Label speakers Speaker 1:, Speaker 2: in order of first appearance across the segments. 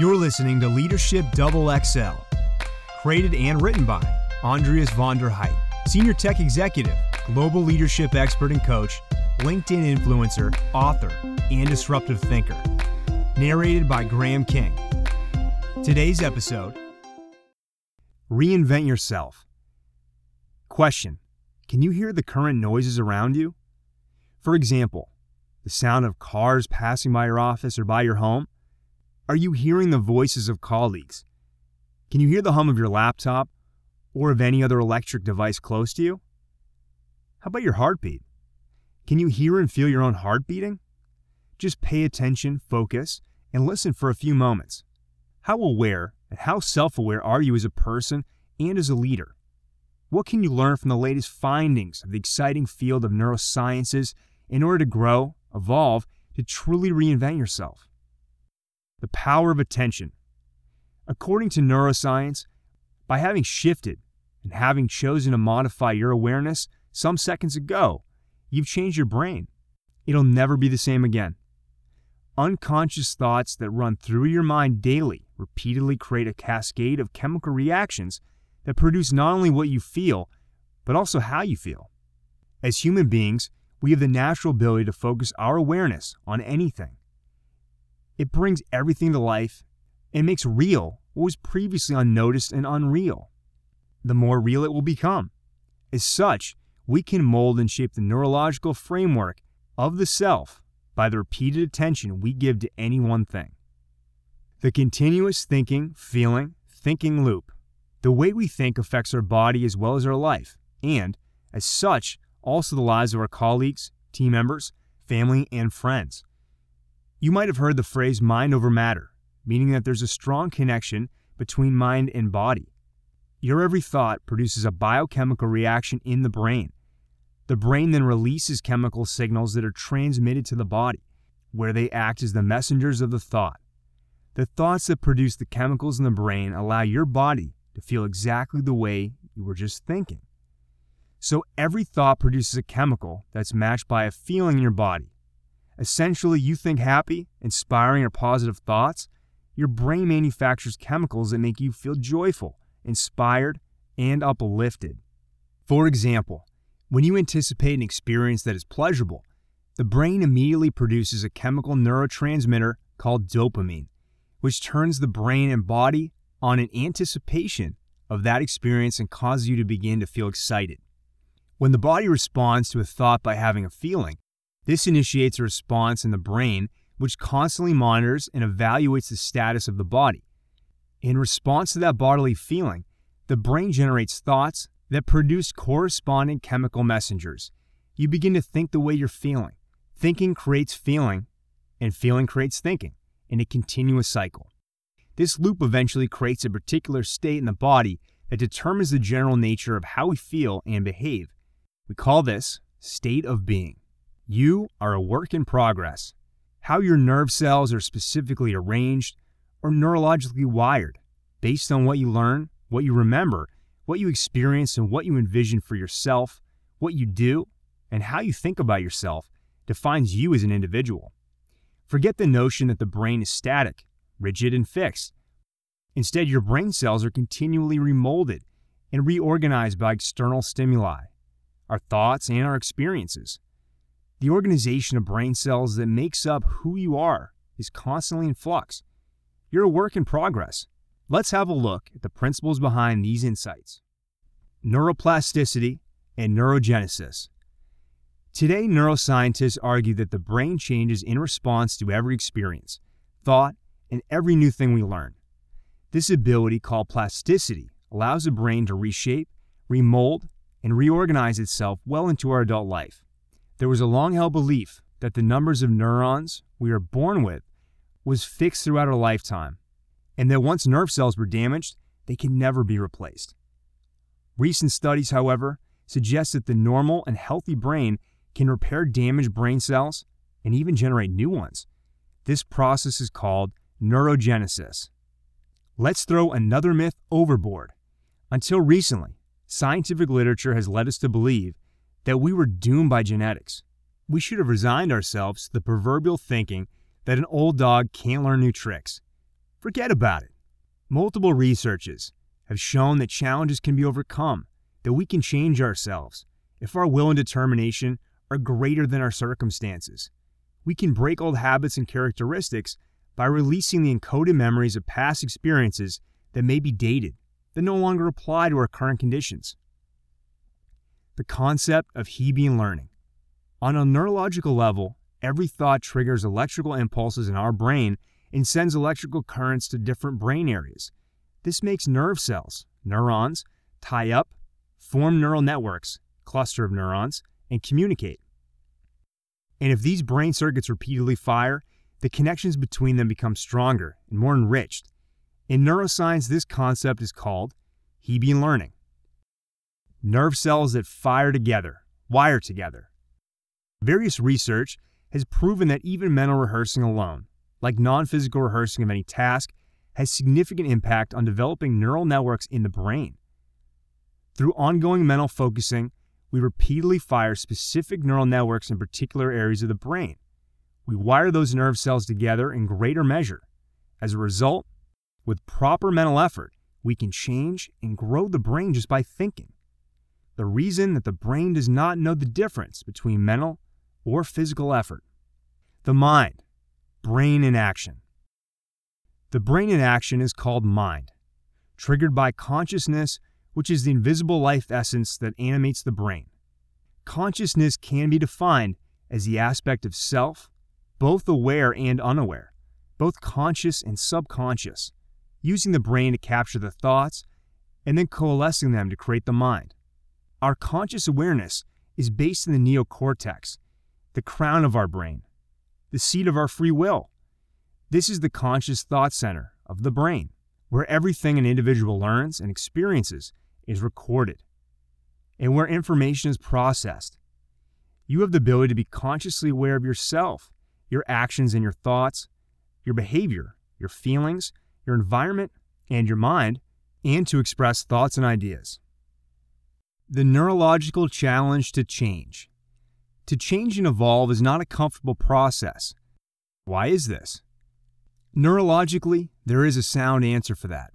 Speaker 1: You're listening to Leadership Double XL, created and written by Andreas von der Heydt, Senior Tech Executive, Global Leadership Expert and Coach, LinkedIn Influencer, Author, and Disruptive Thinker. Narrated by Graham King. Today's episode Reinvent Yourself. Question Can you hear the current noises around you? For example, the sound of cars passing by your office or by your home? Are you hearing the voices of colleagues? Can you hear the hum of your laptop or of any other electric device close to you? How about your heartbeat? Can you hear and feel your own heart beating? Just pay attention, focus, and listen for a few moments. How aware and how self aware are you as a person and as a leader? What can you learn from the latest findings of the exciting field of neurosciences in order to grow, evolve, to truly reinvent yourself? The power of attention. According to neuroscience, by having shifted and having chosen to modify your awareness some seconds ago, you've changed your brain. It'll never be the same again. Unconscious thoughts that run through your mind daily repeatedly create a cascade of chemical reactions that produce not only what you feel, but also how you feel. As human beings, we have the natural ability to focus our awareness on anything it brings everything to life and makes real what was previously unnoticed and unreal. The more real it will become. As such, we can mold and shape the neurological framework of the self by the repeated attention we give to any one thing. The continuous thinking, feeling, thinking loop. The way we think affects our body as well as our life, and, as such, also the lives of our colleagues, team members, family, and friends. You might have heard the phrase mind over matter, meaning that there's a strong connection between mind and body. Your every thought produces a biochemical reaction in the brain. The brain then releases chemical signals that are transmitted to the body, where they act as the messengers of the thought. The thoughts that produce the chemicals in the brain allow your body to feel exactly the way you were just thinking. So every thought produces a chemical that's matched by a feeling in your body. Essentially, you think happy, inspiring, or positive thoughts, your brain manufactures chemicals that make you feel joyful, inspired, and uplifted. For example, when you anticipate an experience that is pleasurable, the brain immediately produces a chemical neurotransmitter called dopamine, which turns the brain and body on an anticipation of that experience and causes you to begin to feel excited. When the body responds to a thought by having a feeling, this initiates a response in the brain which constantly monitors and evaluates the status of the body. In response to that bodily feeling, the brain generates thoughts that produce corresponding chemical messengers. You begin to think the way you're feeling. Thinking creates feeling, and feeling creates thinking in a continuous cycle. This loop eventually creates a particular state in the body that determines the general nature of how we feel and behave. We call this state of being. You are a work in progress. How your nerve cells are specifically arranged or neurologically wired, based on what you learn, what you remember, what you experience, and what you envision for yourself, what you do, and how you think about yourself, defines you as an individual. Forget the notion that the brain is static, rigid, and fixed. Instead, your brain cells are continually remolded and reorganized by external stimuli, our thoughts, and our experiences. The organization of brain cells that makes up who you are is constantly in flux. You're a work in progress. Let's have a look at the principles behind these insights neuroplasticity and neurogenesis. Today, neuroscientists argue that the brain changes in response to every experience, thought, and every new thing we learn. This ability, called plasticity, allows the brain to reshape, remold, and reorganize itself well into our adult life. There was a long held belief that the numbers of neurons we are born with was fixed throughout our lifetime, and that once nerve cells were damaged, they can never be replaced. Recent studies, however, suggest that the normal and healthy brain can repair damaged brain cells and even generate new ones. This process is called neurogenesis. Let's throw another myth overboard. Until recently, scientific literature has led us to believe that we were doomed by genetics. We should have resigned ourselves to the proverbial thinking that an old dog can't learn new tricks. Forget about it. Multiple researches have shown that challenges can be overcome, that we can change ourselves if our will and determination are greater than our circumstances. We can break old habits and characteristics by releasing the encoded memories of past experiences that may be dated, that no longer apply to our current conditions. The concept of Hebbian learning. On a neurological level, every thought triggers electrical impulses in our brain and sends electrical currents to different brain areas. This makes nerve cells, neurons, tie up, form neural networks, cluster of neurons, and communicate. And if these brain circuits repeatedly fire, the connections between them become stronger and more enriched. In neuroscience, this concept is called Hebbian learning. Nerve cells that fire together, wire together. Various research has proven that even mental rehearsing alone, like non physical rehearsing of any task, has significant impact on developing neural networks in the brain. Through ongoing mental focusing, we repeatedly fire specific neural networks in particular areas of the brain. We wire those nerve cells together in greater measure. As a result, with proper mental effort, we can change and grow the brain just by thinking. The reason that the brain does not know the difference between mental or physical effort. The mind, brain in action. The brain in action is called mind, triggered by consciousness which is the invisible life essence that animates the brain. Consciousness can be defined as the aspect of self, both aware and unaware, both conscious and subconscious, using the brain to capture the thoughts and then coalescing them to create the mind. Our conscious awareness is based in the neocortex, the crown of our brain, the seat of our free will. This is the conscious thought center of the brain, where everything an individual learns and experiences is recorded and where information is processed. You have the ability to be consciously aware of yourself, your actions and your thoughts, your behavior, your feelings, your environment, and your mind, and to express thoughts and ideas. The neurological challenge to change. To change and evolve is not a comfortable process. Why is this? Neurologically, there is a sound answer for that.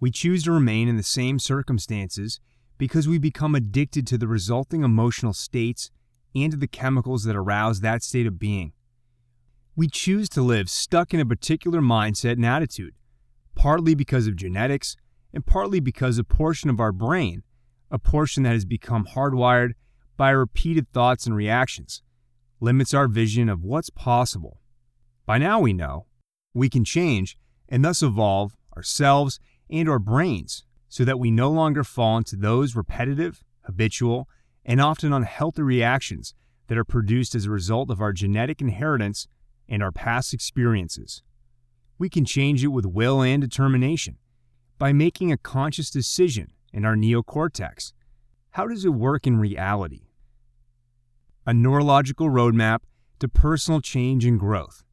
Speaker 1: We choose to remain in the same circumstances because we become addicted to the resulting emotional states and to the chemicals that arouse that state of being. We choose to live stuck in a particular mindset and attitude, partly because of genetics and partly because a portion of our brain, a portion that has become hardwired by repeated thoughts and reactions, limits our vision of what's possible. By now we know we can change and thus evolve ourselves and our brains so that we no longer fall into those repetitive, habitual, and often unhealthy reactions that are produced as a result of our genetic inheritance and our past experiences. We can change it with will and determination by making a conscious decision in our neocortex. How does it work in reality? A neurological roadmap to personal change and growth.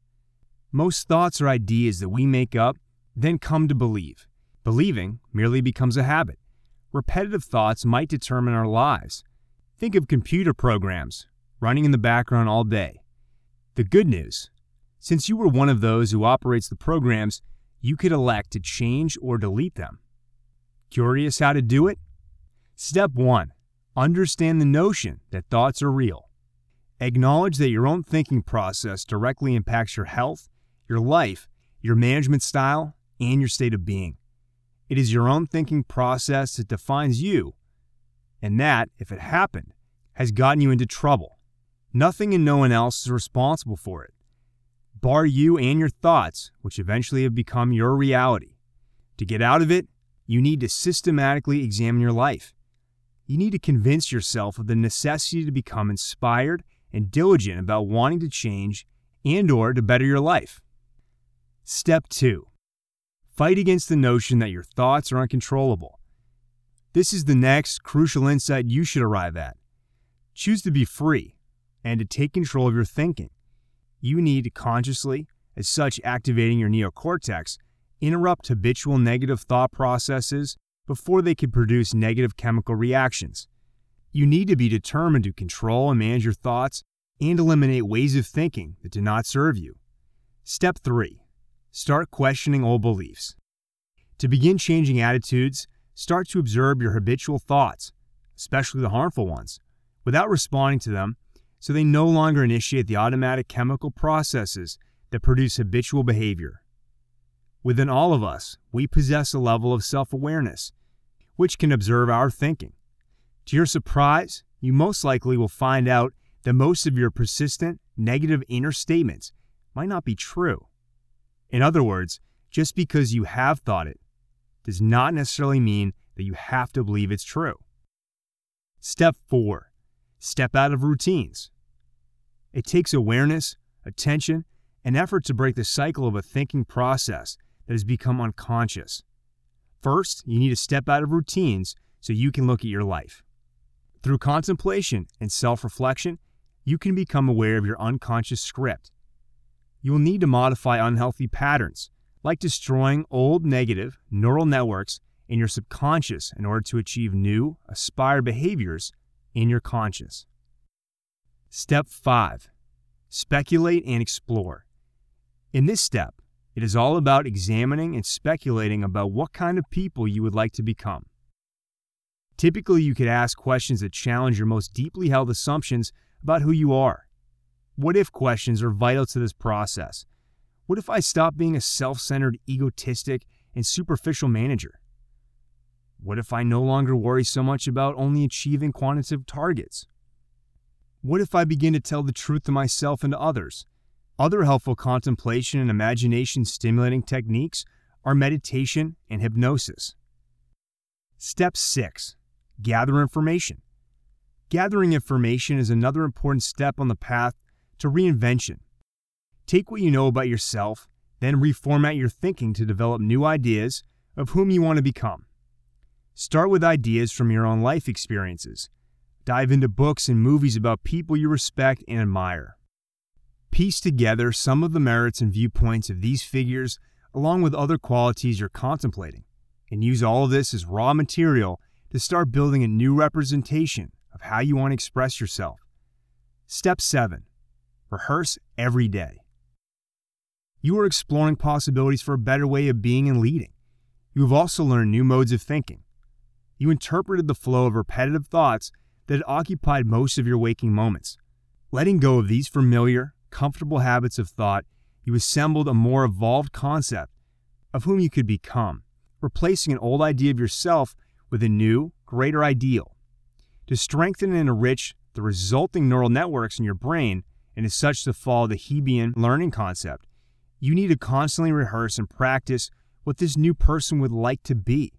Speaker 1: Most thoughts or ideas that we make up then come to believe Believing merely becomes a habit. Repetitive thoughts might determine our lives. Think of computer programs running in the background all day. The good news since you were one of those who operates the programs, you could elect to change or delete them. Curious how to do it? Step 1 Understand the notion that thoughts are real. Acknowledge that your own thinking process directly impacts your health, your life, your management style, and your state of being. It is your own thinking process that defines you, and that, if it happened, has gotten you into trouble. Nothing and no one else is responsible for it. Bar you and your thoughts, which eventually have become your reality. To get out of it, you need to systematically examine your life. You need to convince yourself of the necessity to become inspired and diligent about wanting to change and or to better your life. Step 2. Fight against the notion that your thoughts are uncontrollable. This is the next crucial insight you should arrive at. Choose to be free and to take control of your thinking. You need to consciously, as such, activating your neocortex, interrupt habitual negative thought processes before they can produce negative chemical reactions. You need to be determined to control and manage your thoughts and eliminate ways of thinking that do not serve you. Step 3 start questioning old beliefs. To begin changing attitudes, start to observe your habitual thoughts, especially the harmful ones, without responding to them so they no longer initiate the automatic chemical processes that produce habitual behavior. Within all of us, we possess a level of self awareness, which can observe our thinking. To your surprise, you most likely will find out that most of your persistent, negative inner statements might not be true. In other words, just because you have thought it does not necessarily mean that you have to believe it's true. Step 4 Step out of routines. It takes awareness, attention, and effort to break the cycle of a thinking process that has become unconscious. First, you need to step out of routines so you can look at your life. Through contemplation and self reflection, you can become aware of your unconscious script. You will need to modify unhealthy patterns, like destroying old negative neural networks in your subconscious in order to achieve new, aspired behaviors in your conscious. Step 5 Speculate and explore. In this step, it is all about examining and speculating about what kind of people you would like to become. Typically, you could ask questions that challenge your most deeply held assumptions about who you are. What if questions are vital to this process? What if I stop being a self centered, egotistic, and superficial manager? What if I no longer worry so much about only achieving quantitative targets? What if I begin to tell the truth to myself and to others? Other helpful contemplation and imagination stimulating techniques are meditation and hypnosis. Step 6 Gather information. Gathering information is another important step on the path to reinvention. Take what you know about yourself, then reformat your thinking to develop new ideas of whom you want to become. Start with ideas from your own life experiences. Dive into books and movies about people you respect and admire. Piece together some of the merits and viewpoints of these figures along with other qualities you're contemplating, and use all of this as raw material to start building a new representation of how you want to express yourself. Step 7 Rehearse every day. You are exploring possibilities for a better way of being and leading. You have also learned new modes of thinking you interpreted the flow of repetitive thoughts that had occupied most of your waking moments. Letting go of these familiar, comfortable habits of thought, you assembled a more evolved concept of whom you could become, replacing an old idea of yourself with a new, greater ideal. To strengthen and enrich the resulting neural networks in your brain, and as such to follow the Hebbian learning concept, you need to constantly rehearse and practice what this new person would like to be.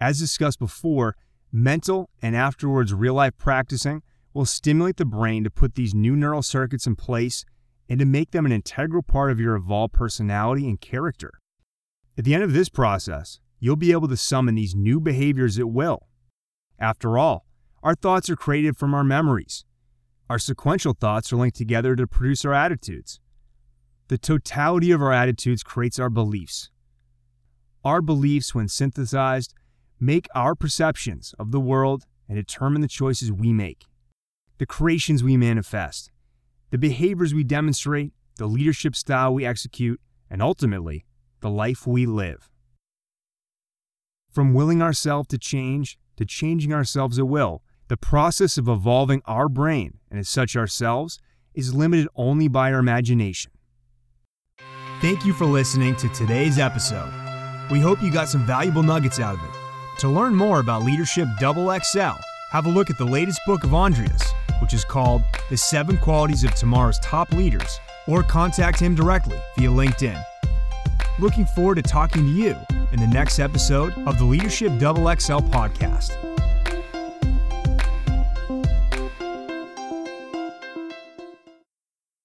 Speaker 1: As discussed before, mental and afterwards real life practicing will stimulate the brain to put these new neural circuits in place and to make them an integral part of your evolved personality and character. At the end of this process, you'll be able to summon these new behaviors at will. After all, our thoughts are created from our memories. Our sequential thoughts are linked together to produce our attitudes. The totality of our attitudes creates our beliefs. Our beliefs, when synthesized, make our perceptions of the world and determine the choices we make, the creations we manifest, the behaviors we demonstrate, the leadership style we execute, and ultimately, the life we live. From willing ourselves to change to changing ourselves at will, the process of evolving our brain, and as such ourselves, is limited only by our imagination. Thank you for listening to today's episode. We hope you got some valuable nuggets out of it. To learn more about Leadership Double XL, have a look at the latest book of Andreas, which is called The Seven Qualities of Tomorrow's Top Leaders, or contact him directly via LinkedIn. Looking forward to talking to you in the next episode of the Leadership Double XL podcast.